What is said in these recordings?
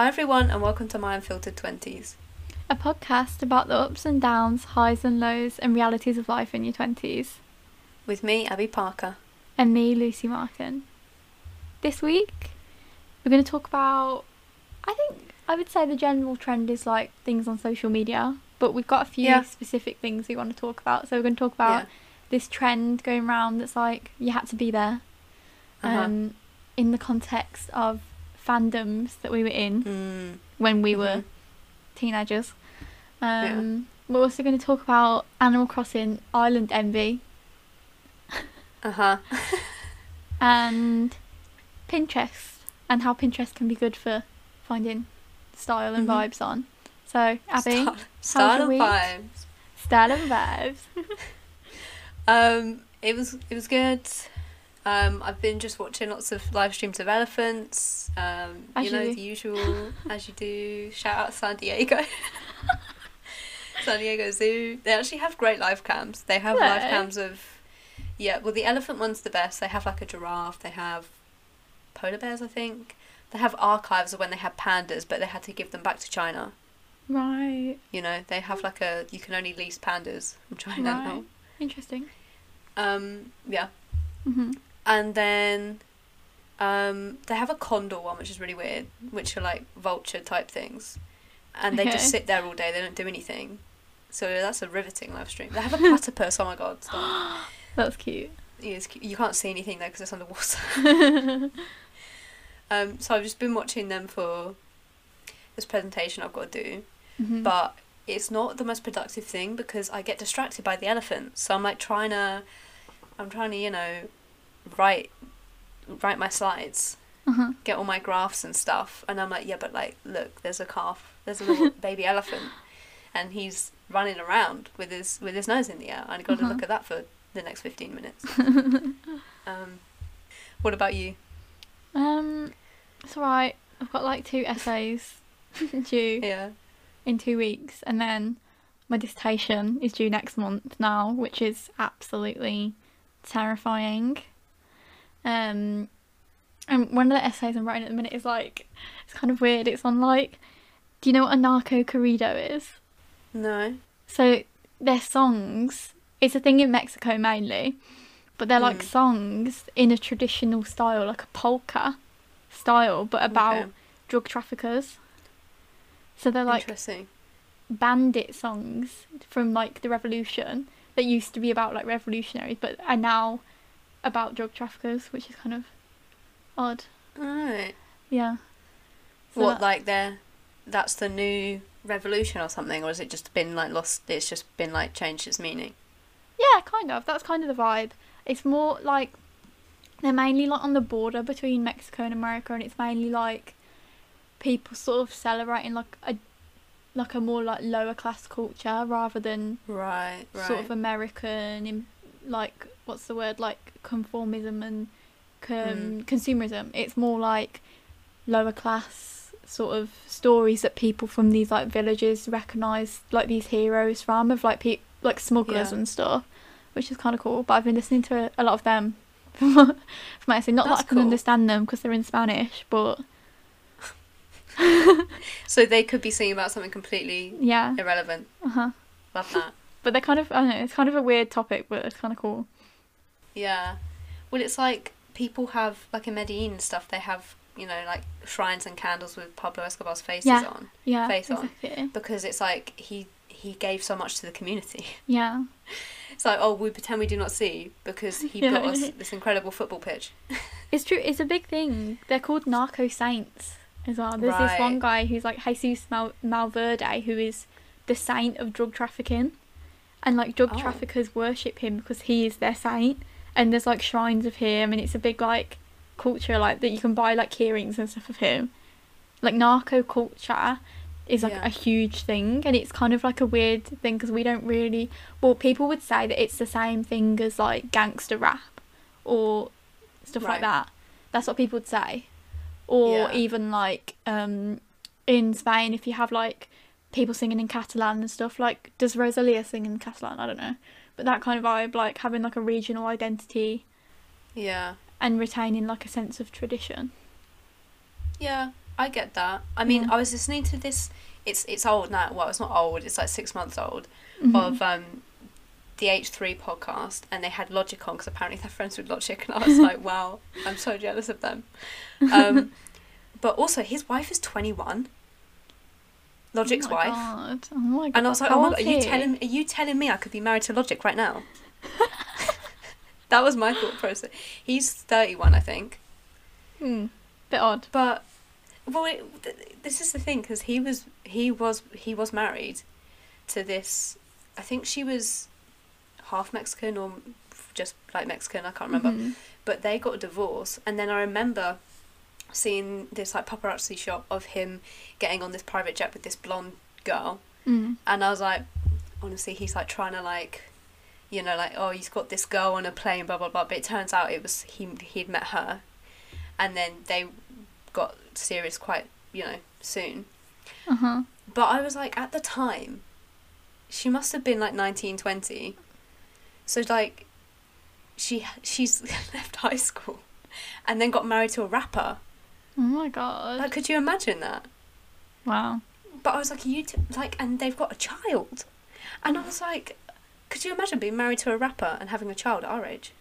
Hi everyone, and welcome to My Unfiltered Twenties. a podcast about the ups and downs, highs and lows, and realities of life in your 20s. With me, Abby Parker. And me, Lucy Martin. This week, we're going to talk about. I think I would say the general trend is like things on social media, but we've got a few Yeah. specific things we want to talk about. So we're going to talk about Yeah. this trend going around that's like you had to be there. Uh-huh. Um, in the context of fandoms that we were in Mm. when we were Mhm. teenagers. Um, We're also going to talk about Animal Crossing Island Envy Uh huh. and Pinterest and how Pinterest can be good for finding style and Mhm. vibes on. So, Abby, Style, style and vibes. style and vibes. Um, it was it was good. Um, I've been just watching lots of live streams of elephants. Um, you know do. the usual, as you do. Shout out San Diego. San Diego Zoo. They actually have great live cams. They have live cams of, yeah. Well, the elephant one's the best. They have like a giraffe. They have polar bears, I think. They have archives of when they had pandas, but they had to give them back to China. right. You know, they have like a you can only lease pandas from China Right. now. Interesting. Um, yeah. hmm And then um, they have a condor one, which is really weird, which are like vulture type things. And they Okay. just sit there all day, they don't do anything. So that's a riveting live stream. They have a platypus, oh my god. That's cute. It is cu- You can't see anything though because it's underwater. Um, so I've just been watching them for this presentation I've got to do. Mhm. But it's not the most productive thing because I get distracted by the elephants. So I'm like trying to, I'm trying to, you know, write, write my slides Uh-huh. get all my graphs and stuff and I'm like yeah but like look there's a calf there's a little baby elephant and he's running around with his with his nose in the air and I got to Uh-huh. look at that for the next 15 minutes um what about you um, it's alright. I've got like two essays due. yeah in two weeks, and then my dissertation is due next month now, which is absolutely terrifying. Um, and one of the essays I'm writing at the minute is like it's kind of weird. It's on like, do you know what a narco corrido is? no So their songs. It's a thing in Mexico mainly, but they're like Mm. songs in a traditional style, like a polka style, but about Okay. drug traffickers. So they're like bandit songs from like the revolution that used to be about like revolutionaries but are now about drug traffickers which is kind of odd. Alright yeah. So what that- like they're that's the new revolution or something or has it just been like lost it's just been like changed its meaning? Yeah kind of. That's kind of the vibe. It's more like they're mainly like on the border between mexico and america and it's mainly like people sort of celebrating like a like a more like lower class culture rather than right right sort of American, like what's the word, like conformism and com- Mm. consumerism. It's more like lower class sort of stories that people from these like villages recognize like these heroes from, of like pe- like smugglers Yeah. and stuff, which is kind of cool. But I've been listening to a lot of them. from from my essay. Not that I can cool. understand them because they're in Spanish, but so they could be singing about something completely yeah, irrelevant uh huh. love that But they're kind of I don't know. It's kind of a weird topic, but it's kind of cool. Yeah. Well, it's like people have, like in Medellin and stuff, they have, you know, like shrines and candles with Pablo Escobar's faces Yeah. on. Yeah, Face on. Because it's like he he gave so much to the community. Yeah. It's like, oh, we pretend we do not see because he Yeah. built us this incredible football pitch. It's true. It's a big thing. They're called narco saints as well. There's this one guy who's like Jesus Mal- Malverde, who is the saint of drug trafficking, and like drug Oh. traffickers worship him because he is their saint. And there's like shrines of him, and it's a big like culture like that you can buy like earrings and stuff of him. Like narco culture is like Yeah. a huge thing, and it's kind of like a weird thing because we don't really. Well, people would say that it's the same thing as like gangster rap, or stuff like that. That's what people would say. Or Yeah. even like um, in Spain, if you have like people singing in Catalan and stuff, like does Rosalia sing in Catalan? I don't know, but that kind of vibe, like having like a regional identity Yeah. and retaining like a sense of tradition. Yeah. I get that. I mean, Yeah. I was listening to this. It's it's old now. Well, it's not old. It's like six months old. Mhm. Of um, the H three podcast, and they had Logic on because apparently they're friends with Logic, and I was like, wow, I'm so jealous of them. Um, but also, his wife is twenty one. Logic's oh my wife. God. Oh my god. And I was like, How oh my god, are you telling are you telling me I could be married to Logic right now? that was my thought process. He's thirty one, I think. Hmm. Bit odd. But well, it, th- this is the thing because he was he was he was married to this. I think she was half Mexican or just like Mexican. I can't remember. Mhm. But they got a divorce, and then I remember seeing this like paparazzi shot of him getting on this private jet with this blonde girl, Mm. and I was like, honestly, he's like trying to like. You know, like oh, he's got this girl on a plane, blah blah blah. But it turns out it was he. He'd met her, and then they got serious quite you know soon Uh huh. but i was like at the time she must have been like 19 20 so like she she's left high school and then got married to a rapper Oh my god. like could you imagine that wow. but i was like you t- like and they've got a child and i was like could you imagine being married to a rapper and having a child at our age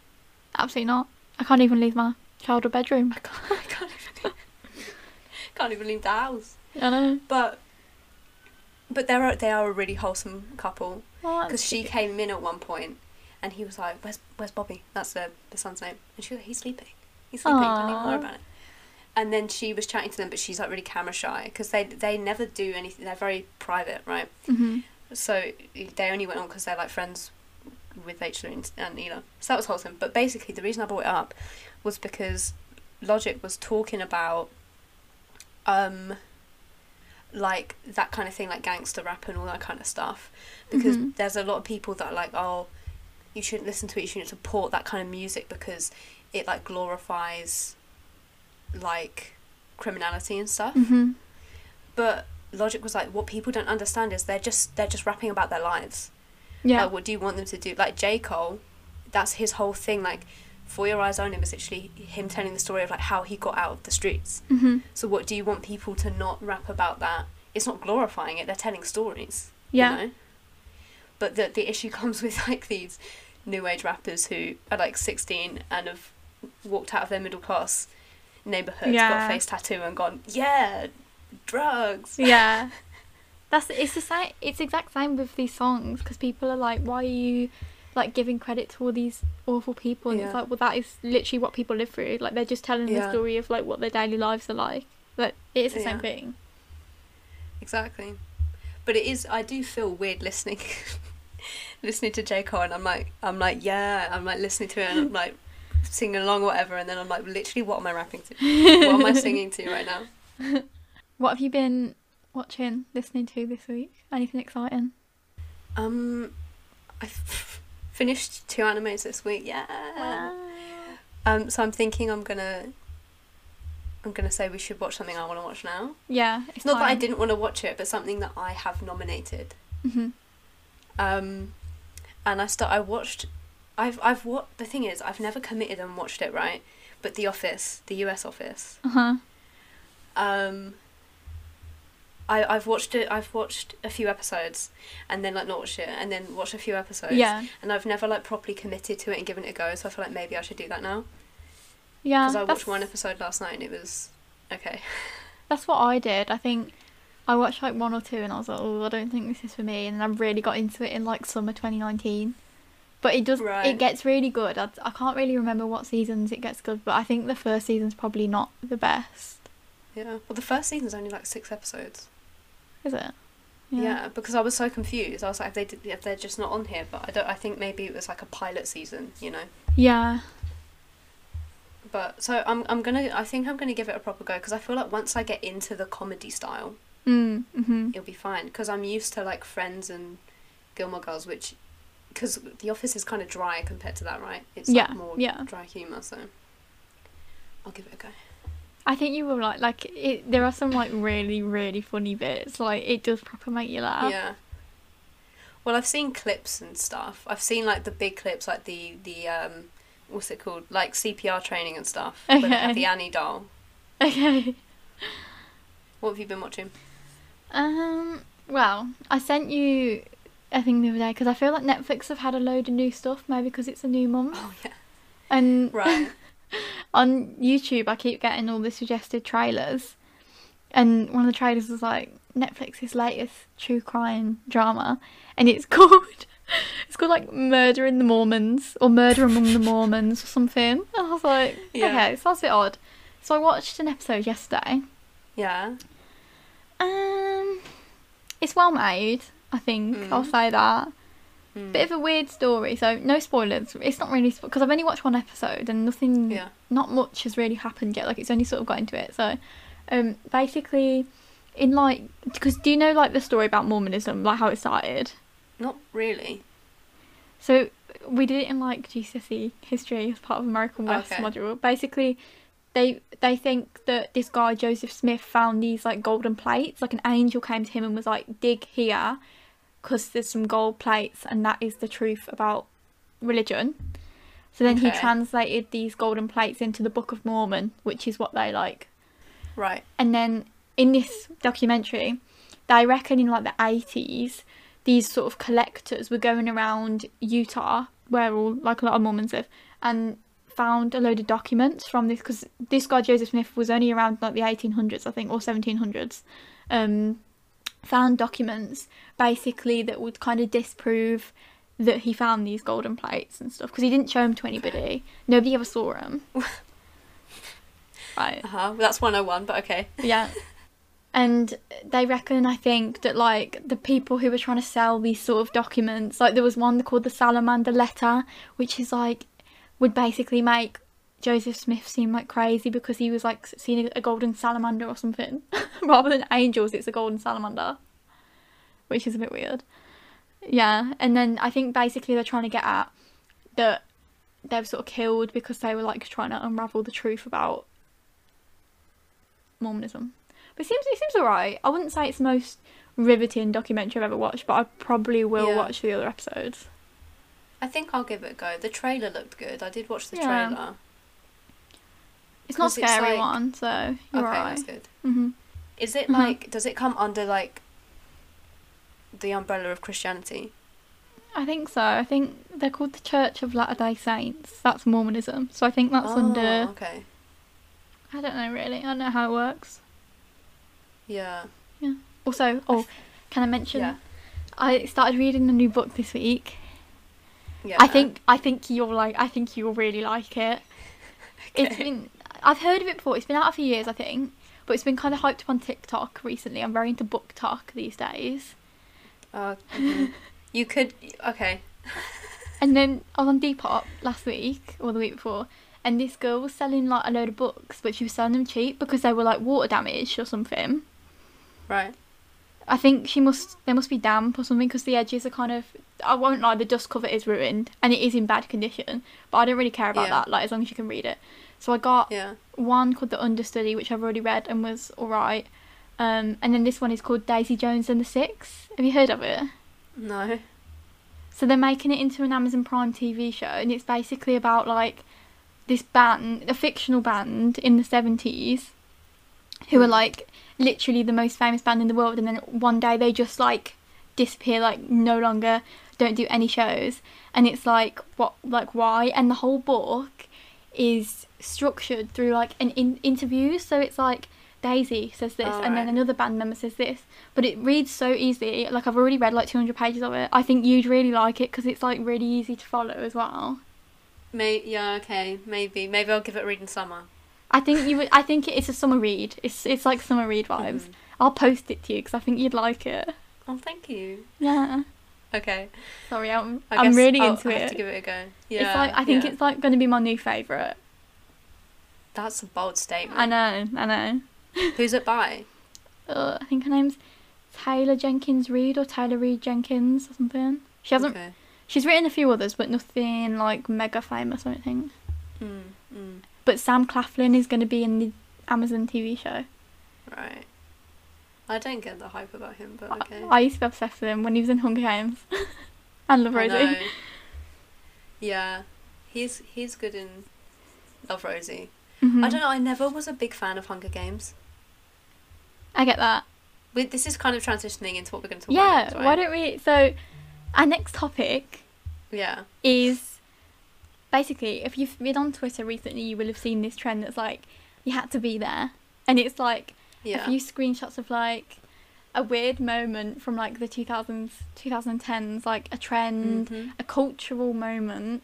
Absolutely not. I can't even leave my childhood bedroom. i can't, I can't even can't even leave the house I know. but but they're a- they are a really wholesome couple because she cute. came in at one point and he was like where's where's bobby that's the, the son's name and she was like he's sleeping he's sleeping don't even worry about it and then she was chatting to them but she's like really camera shy because they they never do anything they're very private right Mhm. so they only went on because they're like friends with Rachel and, and Ela. So that was wholesome. But basically, the reason I brought it up was because Logic was talking about, um, like that kind of thing, like gangster rap and all that kind of stuff. Because Mhm. there's a lot of people that are like, oh, you shouldn't listen to it. You shouldn't support that kind of music because it like glorifies, like, criminality and stuff Mhm. but logic was like what people don't understand is they're just they're just rapping about their lives Yeah. like what do you want them to do like j cole that's his whole thing like for your eyes only was literally him telling the story of like how he got out of the streets Mhm. so what do you want people to not rap about that it's not glorifying it they're telling stories Yeah. you know? but the the issue comes with like these new age rappers who are like 16 and have walked out of their middle class neighborhoods got a face tattoo and gone yeah drugs yeah. That's it's the same. It's exact same with these songs because people are like, "Why are you like giving credit to all these awful people?" And it's like, well, that is literally what people live through. Like they're just telling the story of like what their daily lives are like. But it is the same thing. Exactly. But it is I do feel weird listening listening to J. Cole and I'm like I'm like, yeah, I'm like listening to it and I'm like singing along or whatever and then I'm like literally what am I rapping to? what am I singing to right now? What have you been watching, listening to this week? Anything exciting? Um I f- finished two animes this week, yeah. Um so I'm thinking I'm gonna I'm gonna say we should watch something I wanna watch now. Yeah, it's Not that I didn't want to watch it, but something that I have nominated. Mhm. Um, and I start. I watched. I've I've what the thing is I've never committed and watched it right, but The Office, the U.S. Office. Uh huh. Um. I I've watched it. I've watched a few episodes, and then like not watched it, and then watched a few episodes. Yeah. And I've never like properly committed to it and given it a go. So I feel like maybe I should do that now. Yeah. Because I that's- watched one episode last night and it was okay. That's what I did. I think I watched like one or two and I was like, oh, I don't think this is for me. And then I really got into it in like summer 2019. But it does, Right. it gets really good. I, I can't really remember what seasons it gets good, but I think the first season's probably not the best. Yeah. Well, the first season's only like six episodes. Is it? Yeah. because I was so confused. I was like, if they did, if they're just not on here, but I don't. I think maybe it was like a pilot season, you know. Yeah. But so I'm I'm gonna I think I'm gonna give it a proper go because I feel like once I get into the comedy style, Mm, hmm it'll be fine because I'm used to like Friends and Gilmore Girls, which because The Office is kind of dry compared to that, right? It's Yeah, like more yeah. dry humor, so I'll give it a go. I think you will like, like, it, there are some like really, really funny bits. Like, it does proper make you laugh. Yeah. Well, I've seen clips and stuff. I've seen like the big clips, like the the um, what's it called, like CPR training and stuff. Where they have the Annie doll. Okay. What have you been watching? Um. Well, I sent you a thing the other day because I feel like Netflix have had a load of new stuff. Maybe because it's a new month. Oh yeah. And Right. on YouTube, I keep getting all the suggested trailers, and one of the trailers was like Netflix's latest true crime drama, and it's called it's called like Murder in the Mormons or Murder Among the Mormons or something. And I was like, Yeah. okay, sounds a bit odd. So I watched an episode yesterday. Yeah. Um, it's well made. I think Mm. I'll say that. Mm. Bit of a weird story, so no spoilers. It's not really because I've only watched one episode and nothing, Yeah. not much has really happened yet. Like it's only sort of got into it. So, um, basically, in like, because do you know like the story about Mormonism, like how it started? Not really. So we did it in like GCSE history as part of American West Okay. module. Basically, they they think that this guy Joseph Smith found these like golden plates. Like an angel came to him and was like, "Dig here, because there's some gold plates, and that is the truth about religion." So then he translated these golden plates into the Book of Mormon, which is what they like. Right. And then in this documentary, they reckon in like the 80s, these sort of collectors were going around Utah, where all like a lot of Mormons live, and found a load of documents from this because this guy Joseph Smith was only around like the 1800s, I think, or 1700s. Um, found documents basically that would kind of disprove that he found these golden plates and stuff because he didn't show them to anybody. Nobody ever saw them. right. Uh huh. Well, That's 101, but okay. Yeah. And they reckon, I think, that like the people who were trying to sell these sort of documents, like there was one called the Salamander Letter, which is like, would basically make Joseph Smith seem like crazy because he was like seeing a golden salamander or something. Rather than angels, it's a golden salamander, which is a bit weird. Yeah. And then I think basically they're trying to get at that they were sort of killed because they were like trying to unravel the truth about Mormonism. But it seems it seems alright. I wouldn't say it's the most riveting documentary I've ever watched, but I probably will Yeah. watch the other episodes. I think I'll give it a go. The trailer looked good. I did watch the Yeah. trailer. It's not 'Cause it's scary like- one, so you're okay, alright. that's good. hmm Is it Mhm. like? Does it come under like the umbrella of Christianity? I think so. I think they're called the Church of Latter Day Saints. That's Mormonism. So I think that's oh, under. Okay. I don't know really. I don't know how it works. Yeah. Yeah. Also, oh, can I mention? Yeah. I started reading a new book this week. Yeah. I think I think you'll like. I think you'll really like it. It's Okay. been. I've heard of it before. It's been out a few years, I think, but it's been kind of hyped up on TikTok recently. I'm very into BookTok these days. Uh, mhm. you could. Okay. And then I was on Depop last week or the week before, and this girl was selling like a load of books, but she was selling them cheap because they were like water damaged or something. Right. I think she must they must be damp or something because the edges are kind of I won't lie the dust cover is ruined and it is in bad condition but I don't really care about Yeah. that like as long as you can read it so I got Yeah. one called the understudy which I've already read and was alright um, and then this one is called Daisy Jones and the Six have you heard of it No. so they're making it into an Amazon Prime TV show and it's basically about like this band a fictional band in the 70s who are Hmm. like literally the most famous band in the world and then one day they just like disappear like no longer don't do any shows and it's like what like why and the whole book is structured through like an in- interviews so it's like Daisy says this and then another band member says this but it reads so easily like I've already read like 200 pages of it I think you'd really like it because it's like really easy to follow as well May. Yeah. Okay. Maybe. Maybe I'll give it a read in summer. I think you would I think it's a summer read it's it's like summer read vibes Mhm. I'll post it to you because I think you'd like it Oh, thank you. yeah Okay. Sorry, I'm I I'm really I'll into have it. to give it a go. Yeah. it's like I think yeah. it's like going to be my new favorite. That's a bold statement. I know, I know. Who's it by? Uh, I think her name's Taylor Jenkins Reid or Taylor Reid Jenkins or something. She hasn't. Okay. She's written a few others, but nothing like mega famous or anything. Mm, mm, But Sam Claflin is going to be in the Amazon TV show. right. I don't get the hype about him, but I- okay. I, used to be obsessed with him when he was in Hunger Games. and Love Rosie. Yeah, he's he's good in Love Rosie. Mhm. I don't know. I never was a big fan of Hunger Games. I get that. We, this is kind of transitioning into what we're going to talk yeah. about. Yeah. right? Why don't we? So, our next topic Yeah. is basically if you've been on Twitter recently, you will have seen this trend that's like you had to be there, and it's like Yeah. a few screenshots of like a weird moment from like the 2000s 2010s like a trend Mhm. a cultural moment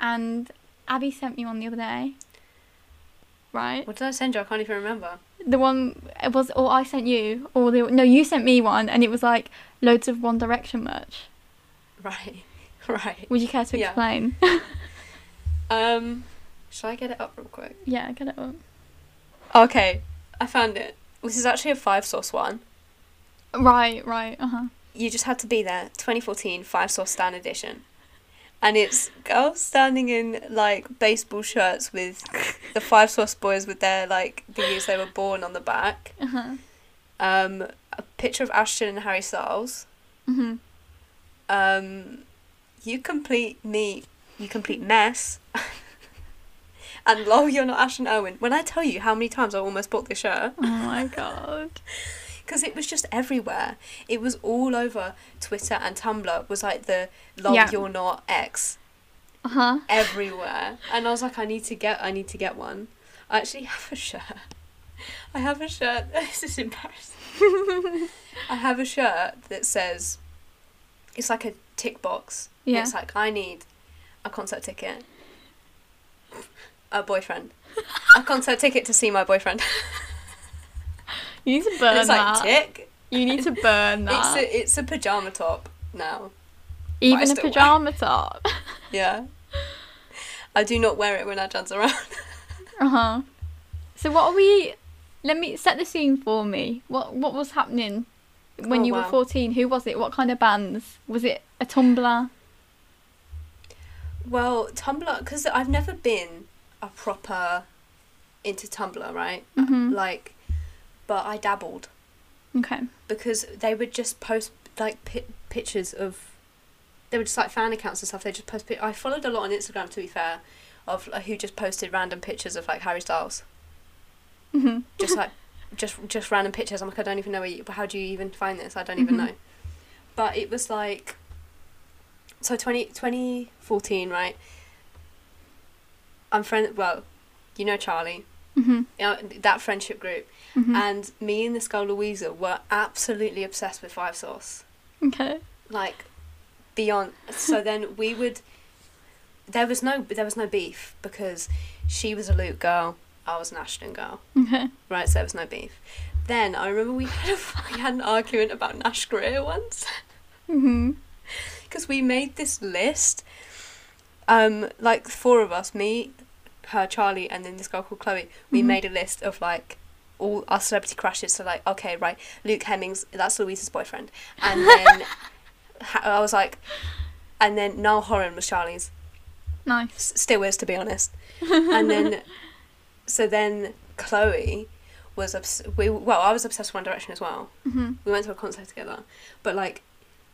and abby sent me one the other day right What did I send you? I can't even remember. the one it was or i sent you or the no you sent me one and it was like loads of one direction merch Right. Right. would you care to Yeah. explain Um, shall I get it up real quick? yeah get it up Okay, I found it. This is actually a five sauce one. right right uh-huh You just had to be there. 2014 five sauce Stan edition, and it's girls standing in like baseball shirts with the five sauce boys with their like the years they were born on the back. uh-huh Um, a picture of Ashton and Harry Styles. mm-hmm. Um, you complete me, you complete mess. and lol, you're not Ashton Irwin. When I tell you how many times I almost bought this shirt, oh my god because it was just everywhere. It was all over Twitter and Tumblr. Was like the lol, Yeah. you're not X uh-huh everywhere. and I was like, I need to get, I need to get one. I actually have a shirt. I have a shirt. This is embarrassing. I have a shirt that says, it's like a tick box. yeah It's like I need a concert ticket, a boyfriend, a concert ticket to see my boyfriend. you need to And burn it's like that tick. you need to burn that. It's a it's a pajama top now. even a still wear- pajama top Yeah. I do not wear it when I dance around. Uh huh. So what are we? Let me set the scene for me. What what was happening when Oh, you wow. were fourteen? Who was it? What kind of bands? Was it a Tumblr? Well, Tumblr, because I've never been a proper into Tumblr, right? Mhm. Like, but I dabbled Okay. because they would just post like pi- pictures of. They were just like fan accounts and stuff. They just post. Pi- I followed a lot on Instagram, to be fair, of like, who just posted random pictures of like Harry Styles. Mhm. just like just just random pictures. I'm like, I don't even know where you, how do you even find this? I don't even Mhm. know. But it was like so 20, 2014, right? I'm friend well, you know Charlie, Mhm. you know, that friendship group, Mhm. and me and this girl Louisa were absolutely obsessed with Five Sauce, okay. like beyond. So then we would. There was no there was no beef because she was a Luke girl, I was an Ashton girl. Okay. Right, so there was no beef. Then I remember we had a, we had an argument about Nash Grier once Mhm. because we made this list. Um, like four of us, me, her, Charlie, and then this girl called Chloe. We Mhm. made a list of like all our celebrity crushes. So like, okay, right, Luke Hemmings, that's Louisa's boyfriend, and then ha- I was like, and then Niall Horan was Charlie's. Nice. S- still is to be honest. and then, so then Chloe was obs- we well I was obsessed with One Direction as well. Mhm. We went to a concert together, but like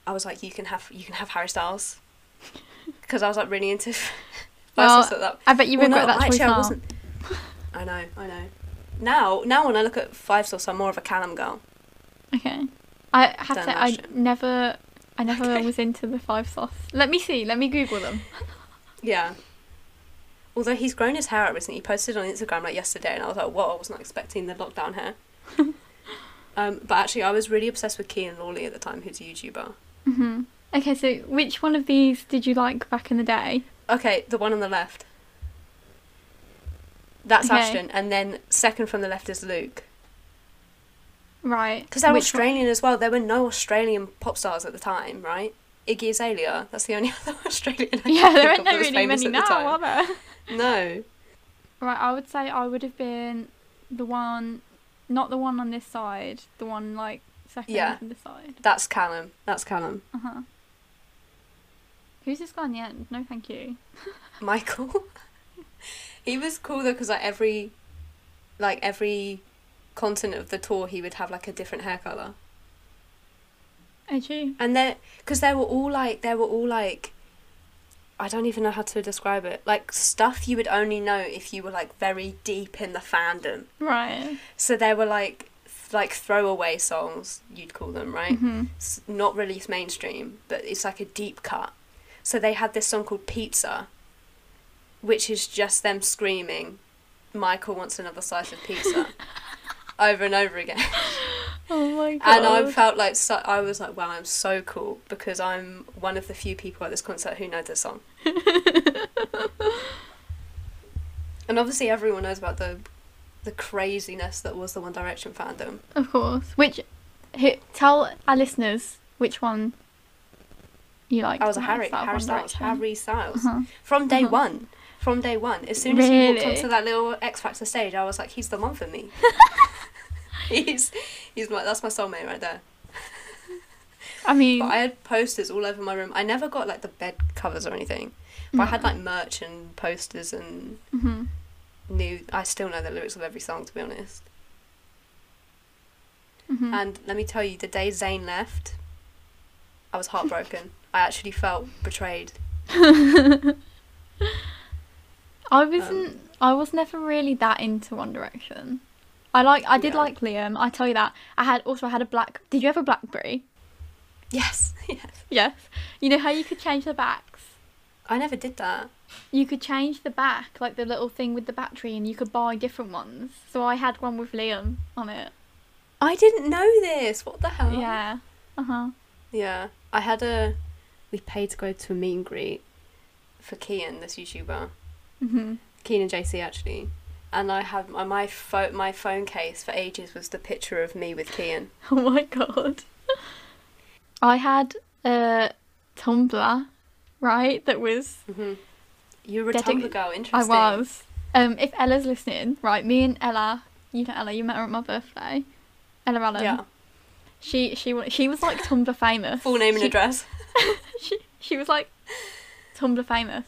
I was like you can have you can have Harry Styles because I was like really into. Well, that. I bet you Well, regret no, that choice I now. wasn't. I know, I know. Now, now when I look at Five Sauce, I'm more of a Calum girl. Okay. I have to Don't say I never I never Okay. was into the five sauce. Let me see. Let me Google them. Yeah. Although he's grown his hair out recently, he posted on Instagram like yesterday, and I was like, "Whoa!" I was not expecting the lockdown hair. um, but actually, I was really obsessed with Kian Lawley at the time, who's a YouTuber. Mhm. Okay, so which one of these did you like back in the day? Okay, the one on the left. That's Okay. Ashton, and then second from the left is Luke. Right. Because they're Which one- Australian as well. There were no Australian pop stars at the time, right? Iggy Azalea. That's the only other Australian. I can Yeah, there think aren't of that was really famous many at now, the time. are there? No. Right, I would say I would have been the one, not the one on this side, the one like second Yeah. from the side. That's Calum. That's Calum. Uh huh. Who's this guy in the end? No, thank you. Michael. he was cool though because like every, like every, continent of the tour he would have like a different hair color, Did you? and they because they were all like they were all like. I don't even know how to describe it. Like stuff you would only know if you were like very deep in the fandom. Right. So there were like like throwaway songs, you'd call them, right? Mhm. S- not released mainstream, but it's like a deep cut. So they had this song called Pizza, which is just them screaming, Michael wants another slice of pizza, over and over again. Oh my god. And I felt like so, I was like, wow, I'm so cool because I'm one of the few people at this concert who know this song. and obviously, everyone knows about the the craziness that was the One Direction fandom. Of course. Which, who, tell our listeners which one you like. I was a Harry, Harry Styles, Harry Styles. Uh-huh. From day Uh-huh. one, from day one. As soon as he walked onto that little X Factor stage, I was like, he's the one for me. he's he's my that's my soulmate right there. I mean, But I had posters all over my room. I never got like the bed covers or anything. But I had like merch and posters and Mhm. knew I still know the lyrics of every song to be honest. Mhm. And let me tell you, the day Zayn left, I was heartbroken. I actually felt betrayed. I Um, wasn't. I was never really that into One Direction. I like. I did Yeah. like Liam. I tell you that. I had also I had a black. Did you have a BlackBerry? Yes, yes. Yes. You know how you could change the backs. I never did that. You could change the back, like the little thing with the battery, and you could buy different ones. So I had one with Liam on it. I didn't know this. What the hell? Yeah. Uh huh. Yeah. I had a. We paid to go to a meet and greet for Kian, this YouTuber. Mhm. Kian and JC actually. And I have my my, pho- my phone case for ages was the picture of me with Kian. Oh my god. I had a Tumblr, right? That was hmm You were a Dedic- Tumblr girl, interesting. I was. Um, if Ella's listening, right? Me and Ella, you know Ella, you met her at my birthday. Ella Allen. Yeah. She she she was like Tumblr famous. Full name and she, address. She she was like Tumblr famous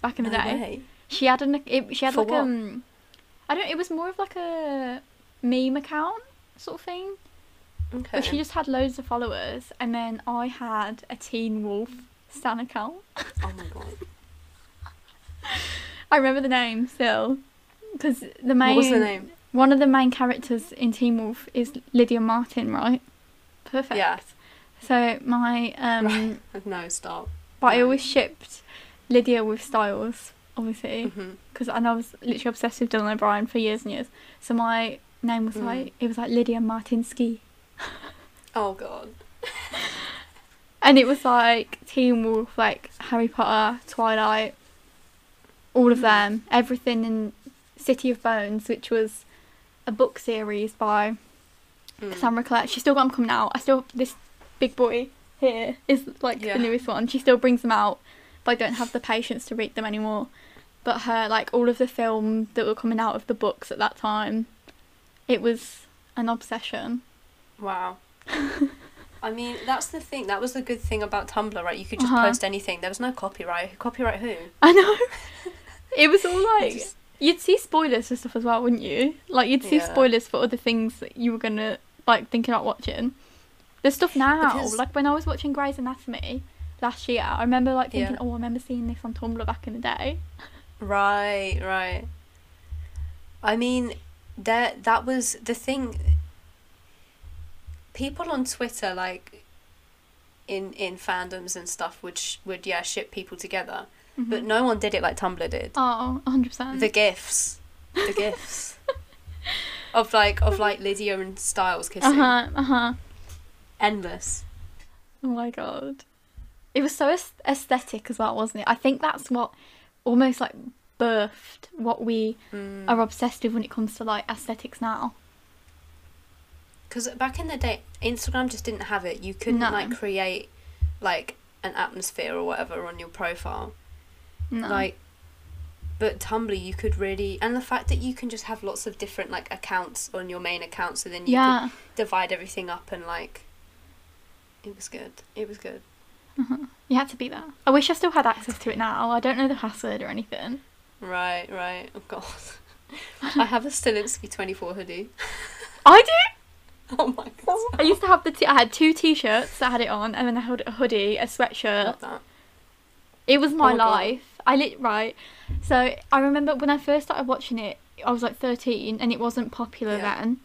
back in the No day. way. She had an it, she had For like what? um I don't it was more of like a meme account sort of thing. Okay. But she just had loads of followers and then I had a Teen Wolf Stan account. Oh my god. I remember the name still. Because the main What was the name? one of the main characters in Teen Wolf is Lydia Martin, right? Perfect. Yeah. So my um. No, stop. but I always shipped Lydia with Stiles, obviously. because and I was literally obsessed with Dylan O'Brien for years and years. So my name was Mm. like it was like Lydia Martinsky, Oh god. and it was like Teen Wolf, like Harry Potter, Twilight, all of Mm. them, everything in City of Bones, which was a book series by Mm. Cassandra Clare. She's still got them coming out. I still this big boy here is like Yeah. the newest one. She still brings them out, but I don't have the patience to read them anymore. But her like all of the films that were coming out of the books at that time, it was an obsession. Wow. I mean, that's the thing. That was the good thing about Tumblr, right? You could just Uh-huh. post anything. There was no copyright. Copyright who? I know. it was all like Just- you'd see spoilers and stuff as well, wouldn't you? Like you'd see Yeah. spoilers for other things that you were gonna like thinking about watching. There's stuff now. Because- Like when I was watching Grey's Anatomy last year, I remember like thinking, Yeah. oh, I remember seeing this on Tumblr back in the day. Right, right. I mean, that that was the thing. People on Twitter, like, in in fandoms and stuff, would sh- would yeah ship people together, but Mhm. no one did it like Tumblr did. oh, 100 percent. The gifs, the gifs of like of like Lydia and Stiles kissing. Uh huh. Uh huh. Endless. Oh my god. It was so aesthetic as well, wasn't it? I think that's what almost like birthed what we Mm. are obsessed with when it comes to like aesthetics now. Because back in the day, Instagram just didn't have it. You couldn't No. like create like an atmosphere or whatever on your profile. No. Like, but Tumblr, you could really, and the fact that you can just have lots of different like accounts on your main account, so then you yeah. could divide everything up and like. It was good. It was good. Mm-hmm. You had to be there. I wish I still had access to it now. I don't know the password or anything. Right, right. Oh god. I have a Stilinski twenty four hoodie. I do. Oh my god. I used to have the. T- I had two t-shirts that had it on, and then I had a hoodie, a sweatshirt. Love that. It was my Oh my God. life. I lit right. So I remember when I first started watching it, I was like thirteen, and it wasn't popular Yeah. then.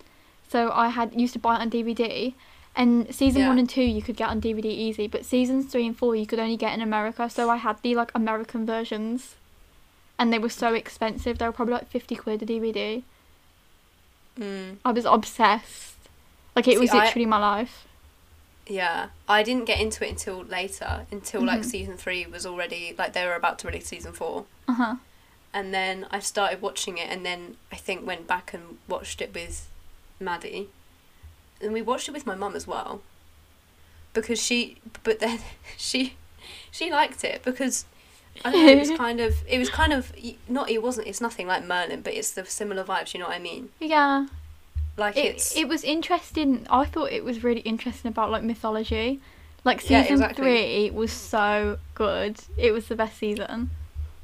So I had used to buy it on DVD. And season Yeah. one and two you could get on DVD easy, but seasons three and four you could only get in America. So I had the like American versions, and they were so expensive. They were probably like fifty quid a DVD. Mm. I was obsessed. Like it See, was I- literally my life. Yeah, I didn't get into it until later, until like Mhm. season three was already like they were about to release season four, Uh huh. and then I started watching it, and then I think went back and watched it with Maddie, and we watched it with my mum as well, because she, but then she, she liked it because. I know, it was kind of, it was kind of, not, it wasn't, it's nothing like Merlin, but it's the similar vibes, you know what I mean? Yeah. Like It, it's, it was interesting. I thought it was really interesting about like mythology. Like Yeah, season exactly. three was so good. It was the best season.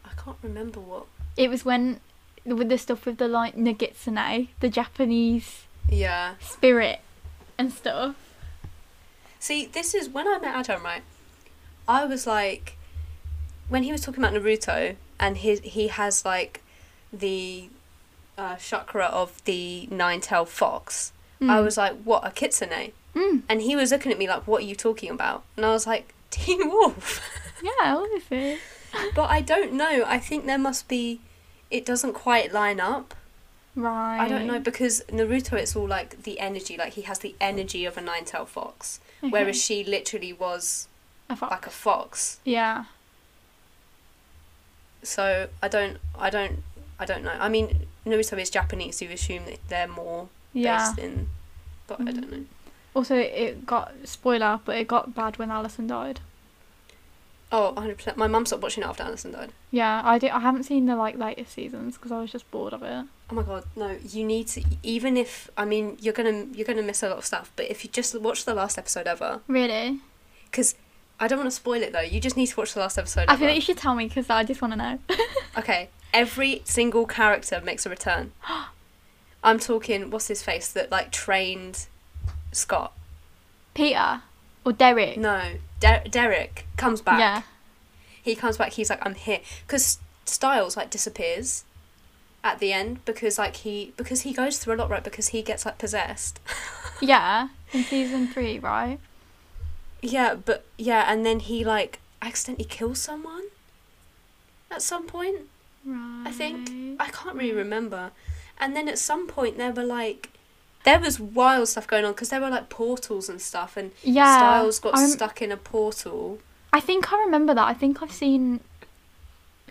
I can't remember what, It was when with the stuff with the like Nogitsune, the Japanese yeah. spirit and stuff. See, this is when I met Adam, right? I was like, when he was talking about Naruto, and his he has like the uh, chakra of the nine-tailed fox. I Mm. was like, what a kitsune? Mm. And he was looking at me like, what are you talking about? And I was like, Teen Wolf. Yeah, obviously. but I don't know. I think there must be. It doesn't quite line up. Right. I don't know because Naruto, it's all like the energy. Like he has the energy of a nine-tailed fox, Okay. whereas she literally was I thought, like a fox. yeah. So I don't, I don't, I don't know. I mean, Naruto is Japanese, so you assume that they're more Yeah. based in, but I mm-hmm. don't know. Also, it got spoiler, but it got bad when Allison died. Oh, 100 percent. My mum stopped watching it after Allison died. Yeah, I did. I haven't seen the like latest seasons because I was just bored of it. Oh my god, no! You need to. Even if I mean, you're gonna you're gonna miss a lot of stuff. But if you just watch the last episode ever, Really? because I don't want to spoil it though. You just need to watch the last episode. I ever. feel like you should tell me because I just want to know. Okay, every single character makes a return. I'm talking. What's his face that like trained Scott? Peter or Derek? No, Der- Derek comes back. Yeah. He comes back. He's like, I'm here, because Stiles like disappears at the end because like he because he goes through a lot right because he gets like possessed. Yeah. In season three, right? yeah, but yeah, and then he like accidentally kills someone at some point. Right. I think I can't really hmm. remember. And then at some point there were like there was wild stuff going on because there were like portals and stuff, and Yeah. Stiles got I'm- stuck in a portal. I think I remember that. I think I've seen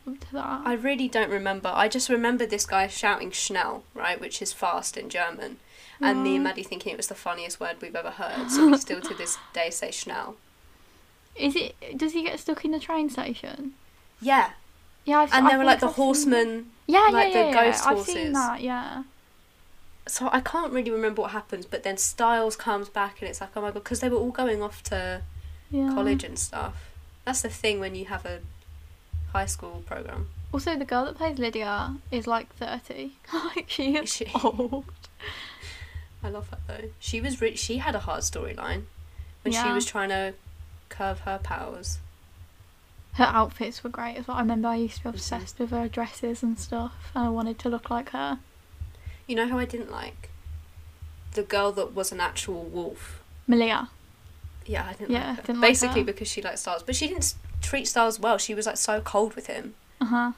up to that. I really don't remember. I just remember this guy shouting Schnell, right, which is fast in German. And me and. Maddie thinking it was the funniest word we've ever heard, so we still to this day say Schnell. Is it? Does he get stuck in the train station? Yeah, Yeah. I've, and I there were like the I've seen- horsemen. Yeah, like yeah, the yeah. ghost I've horses. seen that. Yeah. So I can't really remember what happens, but then Stiles comes back and it's like, oh my god, because they were all going off to Yeah. college and stuff. That's the thing when you have a high school program. Also, the girl that plays Lydia is like thirty. like she is Is she? old. I love her though. She was rich. she had a hard storyline when she was trying to curve her powers. Her outfits were great as well. I remember I used to be Mhm. obsessed with her dresses and stuff, and I wanted to look like her. You know who I didn't like? The girl that was an actual wolf. Malia. Yeah, I didn't Yeah, like her. didn't like Basically her. because she liked stars, but she didn't treat Stiles well. She was like so cold with him. Uh huh.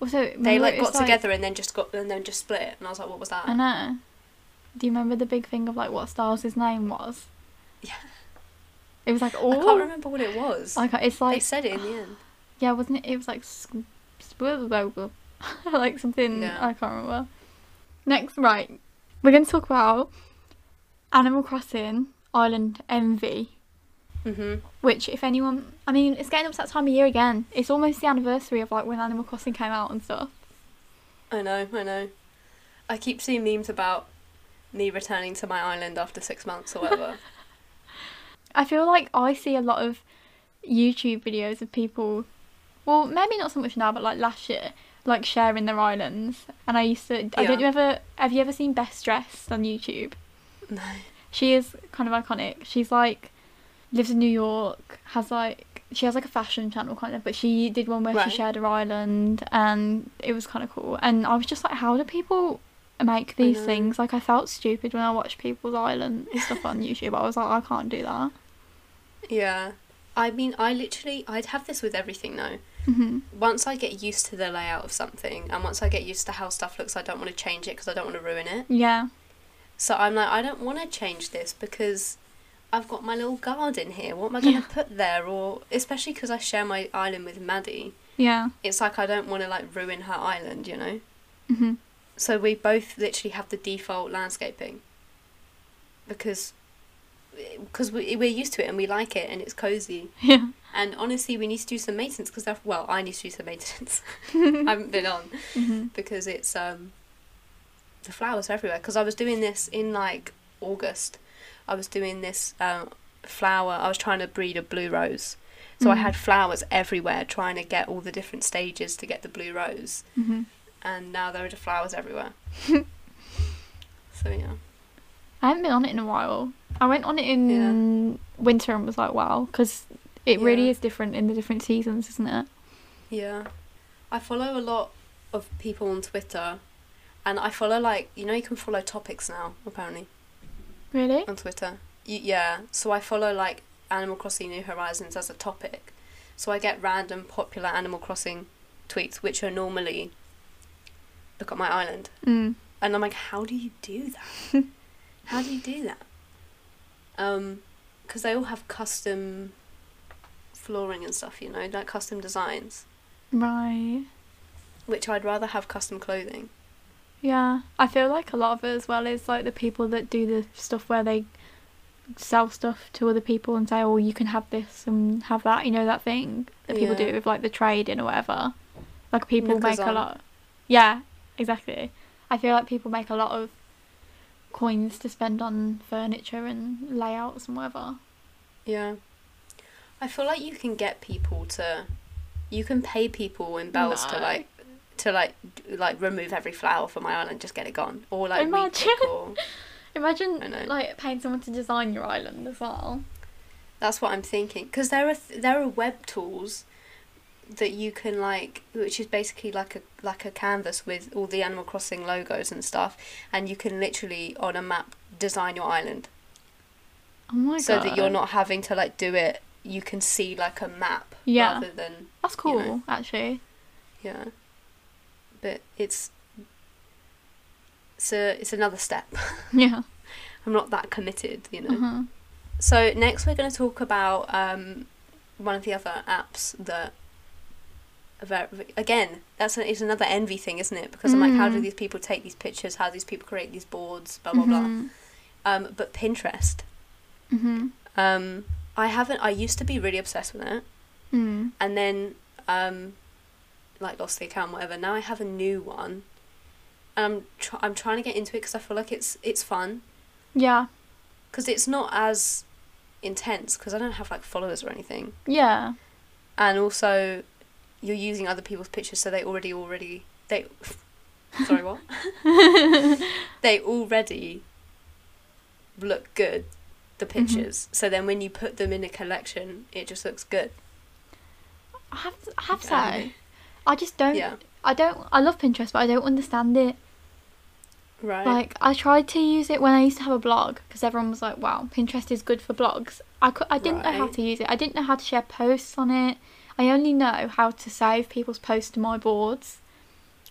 Also, They like got together and then just got and then just split. And I was like, what was that? I know. Do you remember the big thing of like what Stiles' name was? Yeah. It was like all. I oh, can't remember what it was. like it's they like said it in the end. yeah, wasn't it? It was like like something Yeah. I can't remember. Next, right, we're going to talk about Animal Crossing Island Envy. Mhm. Which, if anyone, I mean, it's getting up to that time of year again. It's almost the anniversary of like when Animal Crossing came out and stuff. I know, I know. I keep seeing memes about me returning to my island after six months or whatever. I feel like I see a lot of YouTube videos of people, well, maybe not so much now, but like last year, like sharing their islands. And I used to, I don't you ever, have you ever seen Best Dressed on YouTube? no. She is kind of iconic. She's like, lives in New York, has like, she has like a fashion channel kind of, but she did one where Right. she shared her island and it was kind of cool. And I was just like, how do people make these things. Like I felt stupid when I watched people's island stuff on YouTube. I was like, I can't do that. Yeah. I mean, I literally, I'd have this with everything though. hmm Once I get used to the layout of something, and once I get used to how stuff looks, I don't want to change it because I don't want to ruin it. Yeah. So I'm like, I don't want to change this because I've got my little garden here. What am I going to Yeah. put there? Or especially because I share my island with Maddie, Yeah. it's like I don't want to like ruin her island, you know. hmm So we both literally have the default landscaping because because we, we're used to it and we like it and it's cozy. Yeah. And honestly, we need to do some maintenance because well, I need to do some maintenance. I haven't been on hmm because it's um the flowers are everywhere. Because I was doing this in like August. I was doing this um, flower. I was trying to breed a blue rose. So I Mhm. had flowers everywhere, trying to get all the different stages to get the blue rose. hmm And now there are just flowers everywhere. so yeah. I haven't been on it in a while. I went on it in winter and was like, wow, because it really is different in the different seasons, isn't it? Yeah. I follow a lot of people on Twitter and I follow like you know you can follow topics now apparently Really? on Twitter. Y- yeah, so I follow like Animal Crossing New Horizons as a topic. So I get random popular Animal Crossing tweets which are normally look at my island Mm. and I'm like how do you do that? how do you do that? Um cuz they all have custom flooring and stuff, you know, like custom designs. Right. which I'd rather have custom clothing. Yeah. I feel like a lot of it as well is like the people that do the stuff where they sell stuff to other people and say, oh, you can have this and have that, you know, that thing that people Yeah. do with like the trading or whatever. Like people make a lot. Yeah, exactly. I feel like people make a lot of coins to spend on furniture and layouts and whatever. Yeah. I feel like you can get people to you can pay people in bells to like to like like remove every flower from my island just get it gone or like Imagine. or Imagine like paying someone to design your island as well. that's what I'm thinking because there are th- there are web tools that you can like which is basically like a like a canvas with all the Animal Crossing logos and stuff and you can literally on a map design your island Oh my so god. So that you're not having to like do it you can see like a map Yeah. rather than That's cool, know. actually. yeah but it's it's a, it's another step Yeah. i'm not that committed you know Uh-huh. so next we're going to talk about um, one of the other apps that very, again that's a, is another envy thing isn't it because i'm like how do Mm. these people take these pictures how do these people create these boards blah blah blah Mhm. um, but pinterest Mhm. um, i haven't i used to be really obsessed with it Mm. and then um, like lost the account, whatever. Now I have a new one, and I'm tr- I'm trying to get into it because I feel like it's it's fun. Yeah. because it's not as intense because I don't have like followers or anything, Yeah. and also you're using other people's pictures, so they already already they sorry what? They already look good the mm-hmm. pictures. So then when you put them in a collection it just looks good. I have I have say, I just don't. yeah I don't. I love Pinterest, but I don't understand it. right Like I tried to use it when I used to have a blog because everyone was like, "Wow, Pinterest is good for blogs." I could, I didn't know how to use it. I didn't know how to share posts on it. I only know how to save people's posts to my boards.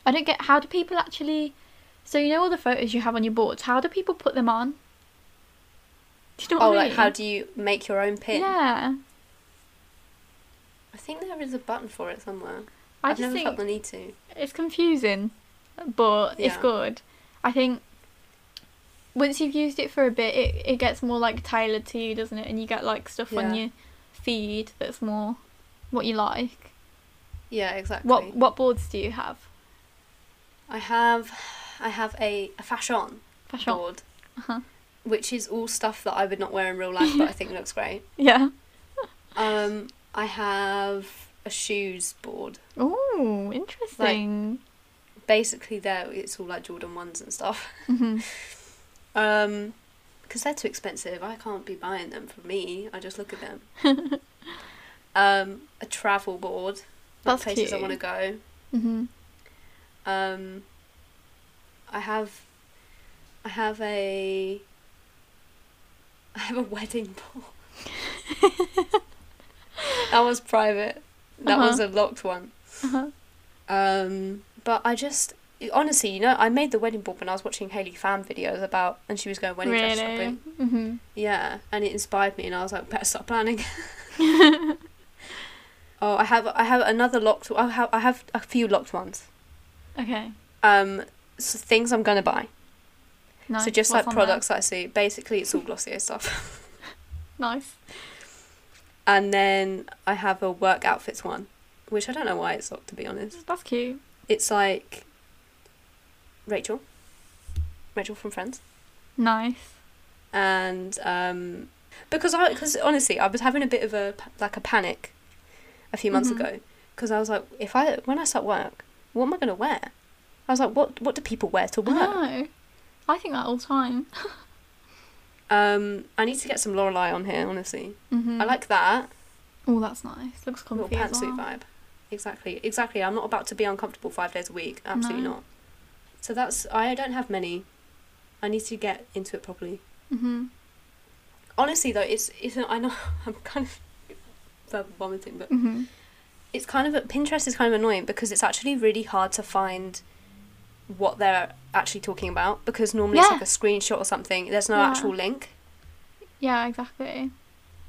I don't get how do people actually. So you know all the photos you have on your boards. How do people put them on? Do you know oh what I like how do you make your own pin Yeah, I think there is a button for it somewhere. I I've just never felt think the need to. it's confusing, but it's good. I think once you've used it for a bit, it, it gets more like tailored to you, doesn't it? And you get like stuff on your feed that's more what you like. Yeah, exactly. What what boards do you have? I have, I have a, a fashion Fashion. board, Uh-huh. which is all stuff that I would not wear in real life, but I think looks great. Yeah. Um, I have a shoes board. Oh, interesting. Basically, there it's all like Jordan ones and stuff. hmm Um, because they're too expensive. I can't be buying them for me. I just look at them. um, a travel board. Like That's places I want to go. hmm Um, I have I have a. I have a wedding ball. that was private. That was a locked one. Uh-huh. Um, but I just honestly, you know, I made the wedding board when I was watching Haley Pham videos about, and she was going wedding dress Really? shopping. Mhm. Yeah, and it inspired me, and I was like, better start planning. oh, I have I have another locked. I have I have a few locked ones. Okay. Um, so things I'm gonna buy. Nice. So just What's like products that I see. Basically, it's all Glossier stuff. Nice. And then I have a work outfits one, which I don't know why it's locked to be honest. That's cute. It's like Rachel, Rachel from Friends, Nice. and um, because I because honestly I was having a bit of a like a panic a few months Mhm. ago because I was like if I when I start work what am I gonna wear? I was like what what do people wear to I work? know. I think that all the time. Um, I need to get some Lorelei on here honestly. hmm I like that. Oh, that's nice. Looks little comfy as pantsuit well. vibe. Exactly, exactly. I'm not about to be uncomfortable five days a week. Absolutely No. not. So that's I don't have many. I need to get into it properly. Mm-hmm. Honestly, though, it's it's. I know I'm kind of verbal vomiting, but Mhm. it's kind of Pinterest is kind of annoying because it's actually really hard to find what they're actually talking about because normally it's like a screenshot or something. There's no Yeah. actual link. Yeah, exactly.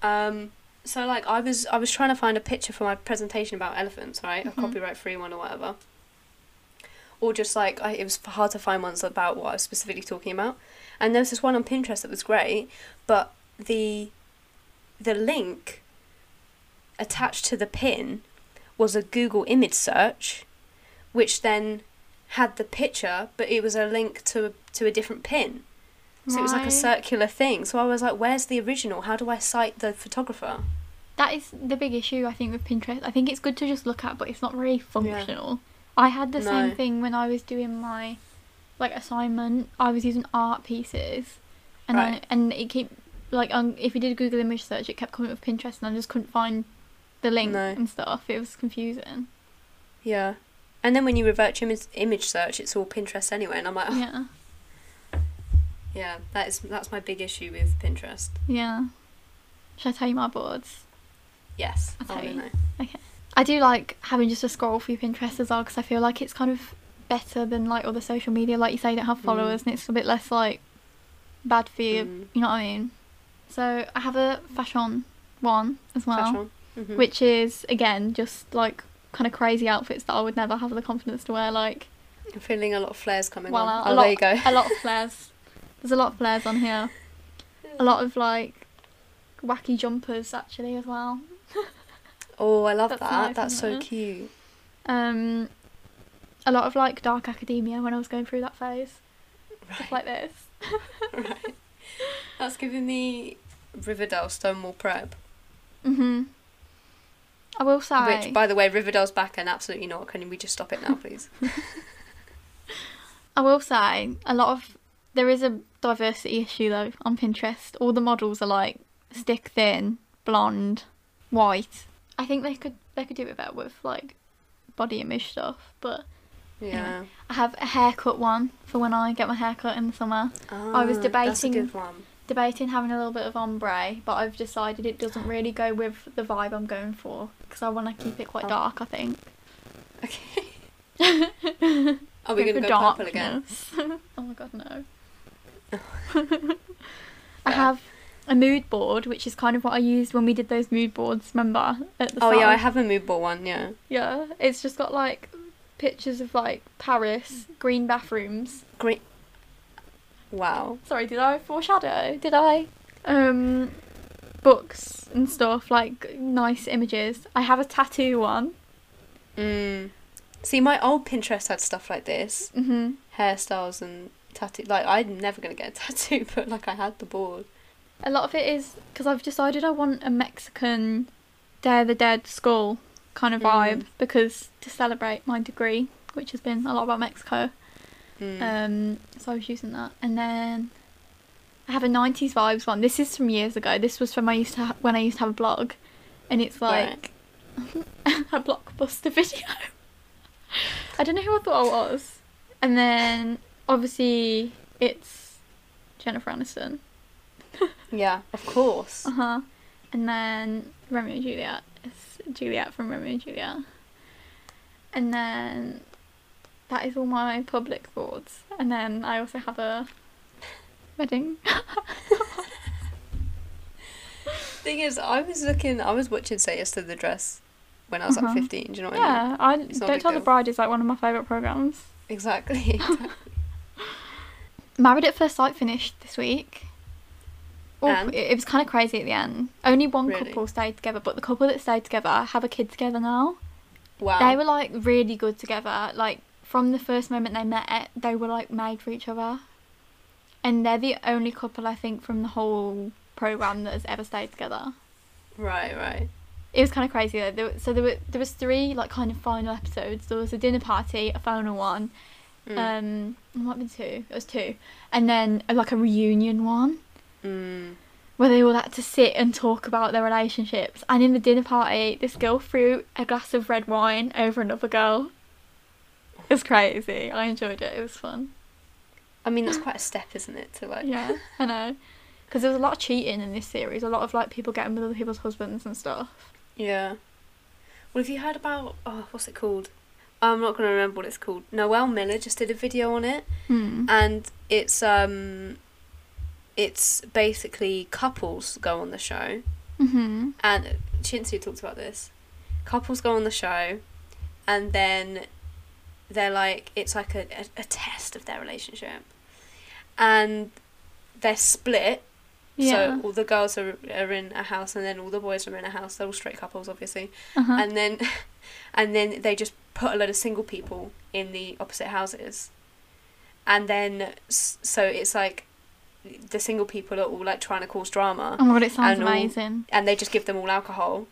Um, so like I was I was trying to find a picture for my presentation about elephants, right? A Mhm. copyright free one or whatever. Or just like I, it was hard to find ones about what I was specifically talking about, and there was this one on Pinterest that was great, but the the link attached to the pin was a Google image search, which then had the picture, but it was a link to to a different pin. So it was like a circular thing. So I was like, where's the original? How do I cite the photographer? That is the big issue I think with Pinterest. I think it's good to just look at, but it's not very functional. I had the No. same thing when I was doing my like assignment. I was using art pieces, and Right. I, and it kept like um, if you did a Google image search, it kept coming up with Pinterest, and I just couldn't find the link No. and stuff. It was confusing. Yeah. And then when you revert to image, image search, it's all Pinterest anyway. And I'm like, oh, Yeah, yeah, that is that's my big issue with Pinterest. yeah. Should I tell you my boards? Yes, I'll I tell don't you. know. I do like having just a scroll through Pinterest as well because I feel like it's kind of better than like other social media. Like you say, you don't have Mm. followers and it's a bit less like bad for you. Mm. You know what I mean? So I have a fashion one as well, Fashion. Mhm. which is again just like kind of crazy outfits that I would never have the confidence to wear. Like I'm feeling a lot of flares coming well, on. a Oh, lot, there you go. a lot of flares. There's a lot of flares on here. A lot of like wacky jumpers actually as well. Oh, I love That's that. nice, That's so it? cute. Um, a lot of like dark academia when I was going through that phase. Stuff like this. right. That's giving me Riverdale Stonewall Prep. Mhm. I will say. Which, by the way, Riverdale's back and absolutely not. Can we just stop it now, please? I will say a lot of there is a diversity issue though on Pinterest. All the models are like stick thin, blonde, white. I think they could they could do it better with like body image stuff. But Yeah. I have a haircut one for when I get my haircut in the summer. I was Ah, That's a debating- good one. Debating having a little bit of ombre, but I've decided it doesn't really go with the vibe I'm going for because I want to keep it quite dark. I think. Okay. Are we Go going to for go purple again? oh my god, no. I have a mood board, which is kind of what I used when we did those mood boards. Remember at the Oh start yeah, I have a mood board one. Yeah. Yeah, it's just got like pictures of like Paris, green bathrooms. Green. Wow. Sorry, did I foreshadow? Did I? Um, books and stuff like nice images. I have a tattoo one. Mm. See, my old Pinterest had stuff like this, Mhm. hairstyles and tattoo. Like, I'm never gonna get a tattoo, but like, I had the board. A lot of it is because I've decided I want a Mexican Day of the Dead skull kind of vibe Mm. because to celebrate my degree, which has been a lot about Mexico. Mm. Um, so I was using that, and then I have a '90s vibes one. This is from years ago. This was from I used to ha- when I used to have a blog, and it's like a blockbuster video. I don't know who I thought I was, and then obviously it's Jennifer Aniston. Yeah, of course. Uh huh. And then Romeo and Juliet. It's Juliet from Romeo and Juliet. And then that is all my public thoughts. And then I also have a wedding. Thing is, I was looking, I was watching Say Yes to the Dress when I was Uh-huh. like 15. Do you know what I mean? yeah, I not a Don't Tell the. Bride is like one of my favourite programmes. Exactly. Married at First Sight finished this week. It, it was kind of crazy at the end. Only one Really? couple stayed together, but the couple that stayed together have a kid together now. wow. They were like really good together. Like from the first moment they met, they were like made for each other. And they're the only couple I think from the whole program that has ever stayed together. Right, right. It was kind of crazy though. There, so there were there was three like kind of final episodes. There was a dinner party, a final one. Mm. Um, it might have been two. It was two, and then uh, like a reunion one Mm. where they all had to sit and talk about their relationships. And in the dinner party, this girl threw a glass of red wine over another girl. It was crazy. I enjoyed it. It was fun. I mean, that's quite a step, isn't it? To like. Yeah, I know. Because there was a lot of cheating in this series. A lot of like people getting with other people's husbands and stuff. Yeah. Well, have you heard about oh, what's it called? I'm not gonna remember what it's called. Noel Miller just did a video on it, Hmm. and it's um, it's basically couples go on the show, Mhm. and Chinsu talked about this. Couples go on the show, and then they're like it's like a, a, a test of their relationship, and they're split Yeah. So all the girls are, are in a house, and then all the boys are in a house. They're all straight couples, obviously. uh-huh. And then, and then they just put a lot of single people in the opposite houses, and then so it's like the single people are all like trying to cause drama, oh my god, it sounds and all- amazing. and they just give them all alcohol.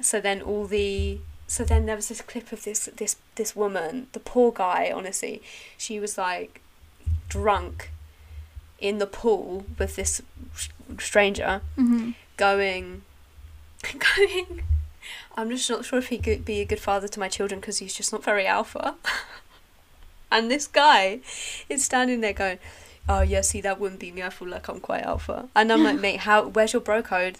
So then all the so then there was this clip of this this this woman, the poor guy. Honestly, she was like drunk in the pool with this stranger hmm going going i'm just not sure if he could be a good father to my children because he's just not very alpha and this guy is standing there going oh yeah see that wouldn't be me i feel like i'm quite alpha and i'm like mate how where's your bro code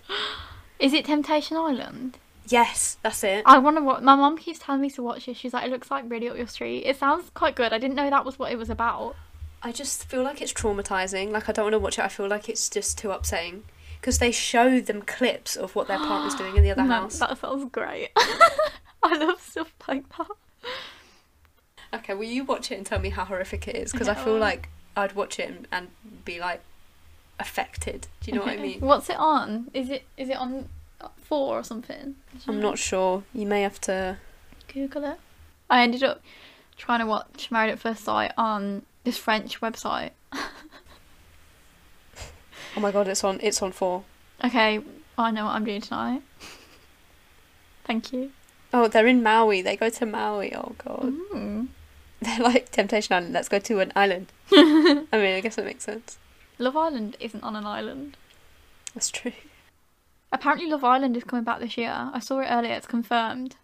Is it Temptation Island? Yes that's it I want to watch. My mum keeps telling me to watch it. She's like, it looks like really up your street. It sounds quite good. I didn't know that was what it was about. i just feel like it's traumatizing like i don't want to watch it i feel like it's just too upsetting because they show them clips of what their partner's doing in the other No, house That sounds great. I love stuff like that. okay will you watch it and tell me how horrific it is because i feel well- like i'd watch it and, and be like affected do you know what i mean What's it on? Is it is it on four or something? I'm not sure. You may have to. Google it. I ended up trying to watch Married at First Sight on this French website. Oh my god, it's on. It's on four. Okay, I know what I'm doing tonight. Thank you. Oh, they're in Maui. They go to Maui. Oh god, Mm. they're like Temptation Island. Let's go to an island. I mean, I guess that makes sense. Love Island isn't on an island. That's true. Apparently, Love Island is coming back this year. I saw it earlier. It's confirmed.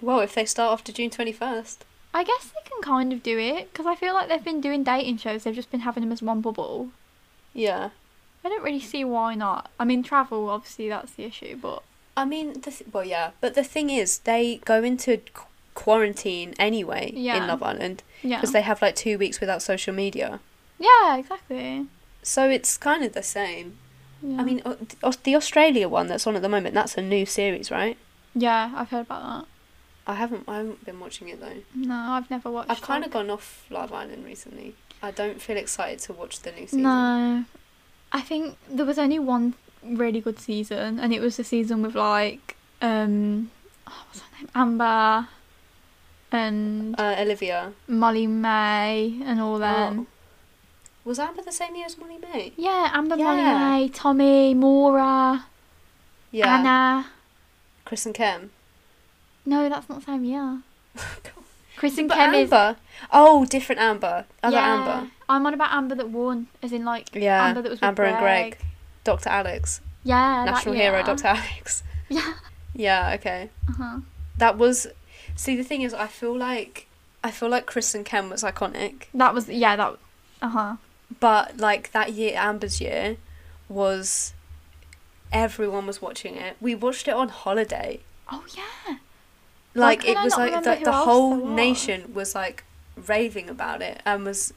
Well, if they start after June twenty first. I guess they can kind of do it because I feel like they've been doing dating shows. They've just been having them as one bubble. Yeah. I don't really see why not. I mean, travel obviously that's the issue, but I mean, the th- well, yeah, but the thing is, they go into qu- quarantine anyway Yeah. in Love Island yeah, because they have like two weeks without social media. yeah, exactly. So it's kind of the same. Yeah. I mean, the Australia one that's on at the moment, that's a new series, right? yeah, I've heard about that. I haven't. I haven't been watching it though. No, I've never watched. I've kind of gone off Love Island recently. I don't feel excited to watch the new season. No, I think there was only one really good season, and it was the season with like um, oh, what's her name, Amber, and Uh, Olivia. Molly-Mae, and all them. Oh. Was Amber the same year as Molly-Mae? Yeah, Amber, Yeah. Molly May, Tommy, Maura, Yeah. Anna. Chris and Kem. No, that's not the same year. Chris and But Kem is Amber. Oh, different Amber. Other yeah. Amber. I'm on about Amber that won, as in like Yeah. Amber that was with Amber and Greg. Dr. Alex. Yeah, National hero. Dr. Alex. Yeah. Yeah. Okay. Uh-huh. That was. See, the thing is, I feel like I feel like Chris and Kem was iconic, That was yeah that. Uh huh. But like that year, Amber's year, was everyone was watching it. We watched it on holiday. Oh yeah. Like it I was like the, the whole was? nation was like raving about it and was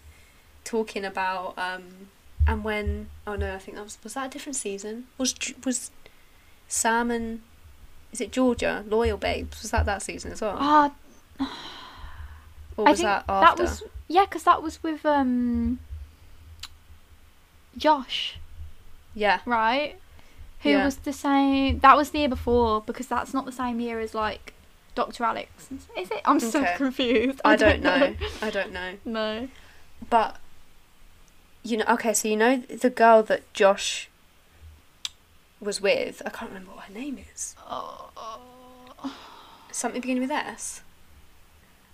talking about um and when oh no I think that was was that a different season was was Sam and is it Georgia Loyal Babes was that that season as well Ah, or I was think that after was yeah, because that was with um Josh, yeah right? Who Yeah. was the same? That was the year before because that's not the same year as like Dr. Alex. Is it? I'm so Okay. confused. I don't know I don't know no. but you know okay so you know the girl that Josh was with I can't remember what her name is Oh. something beginning with S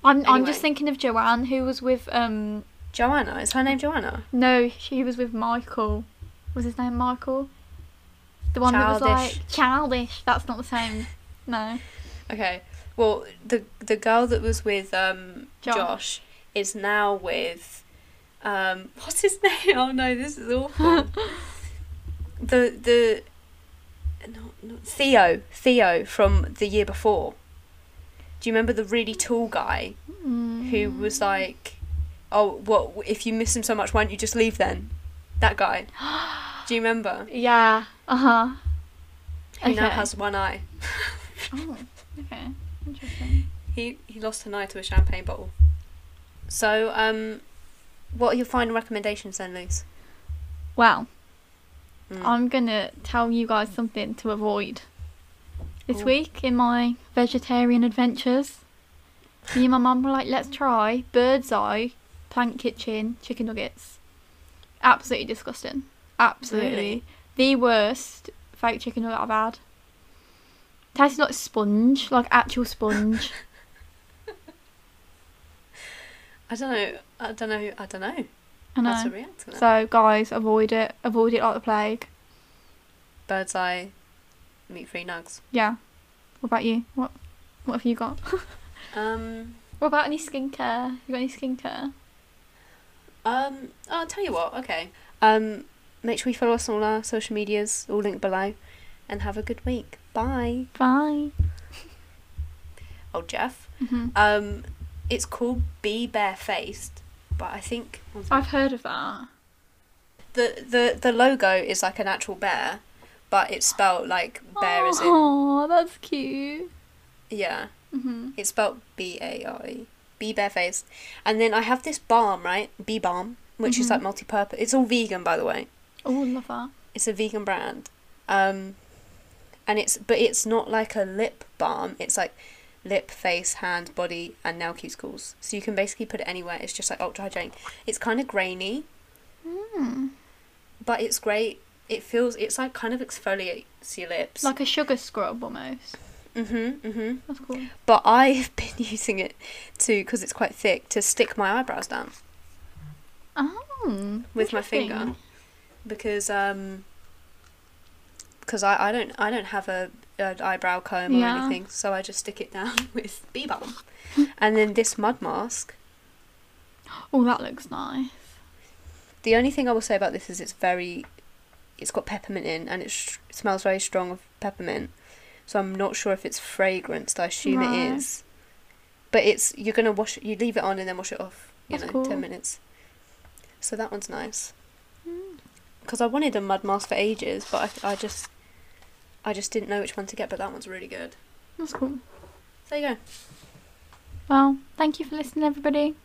I'm I'm Anyway. just thinking of Joanne who was with um Joanna is her name Joanna no she was with Michael. Was his name Michael? The one that was Childish. like childish. That's not the same. No. Okay. Well, the the girl that was with um, Josh. Josh. is now with um, what's his name? Oh no, this is awful. the the no, no, Theo Theo from the year before. Do you remember the really tall guy Mm. who was like, "Oh, what if you miss him so much? Why don't you just leave then?" That guy. Do you remember? Yeah. Uh huh. He now has one eye. Oh. Okay. Interesting. He he lost an eye to a champagne bottle. So, um, what are your final recommendations then, Luce? Well, Mm. I'm gonna tell you guys something to avoid this Cool. week in my vegetarian adventures. Me and my mum were like, let's try bird's eye plant kitchen chicken nuggets. Absolutely disgusting. Absolutely. Really? The worst fake chicken nugget I've had. Tasted like sponge, like actual sponge. I don't know. I don't know. I don't know I know. So guys, avoid it. Avoid it like the plague. Bird's eye, meat-free nugs. Yeah. What about you? What what have you got? Um, What about any skincare? You got any skincare? Um. Oh, I'll tell you what. Okay. Um, make sure you follow us on all our social medias, all linked below, and have a good week. Bye. Bye. Oh, Jeff. hmm Um, it's called Be Barefaced, but I think. I've heard of that. the the the logo is like an actual bear, but it's spelled like bear as in Oh, that's cute. yeah. hmm It's spelled B A R E. Be barefaced. And then I have this balm, right? Bee balm, which is Mhm. like multi-purpose. It's all vegan, by the way. Oh, love that. It's a vegan brand. Um, and it's but it's not like a lip balm. It's like lip, face, hand, body, and nail cuticles. So you can basically put it anywhere. It's just like ultra hygienic. It's kind of grainy, Mm. but it's great. It feels it's like kind of exfoliates your lips. Like a sugar scrub almost. Mhm, mhm. That's cool. But I've been using it to because it's quite thick to stick my eyebrows down Oh, with my finger because um because I, I don't I don't have a an eyebrow comb or Yeah. anything, so I just stick it down with bee balm. and then this mud mask. Oh, that looks nice. The only thing I will say about this is it's very, it's got peppermint in and it smells very strong of peppermint. So I'm not sure if it's fragranced. I assume Right. it is. But it's you're gonna wash you leave it on and then wash it off. You That's know, cool. ten minutes. So that one's nice. Mm. Because I wanted a mud mask for ages, but I, I just, I just didn't know which one to get. But that one's really good. That's cool. There you go. Well, thank you for listening, everybody.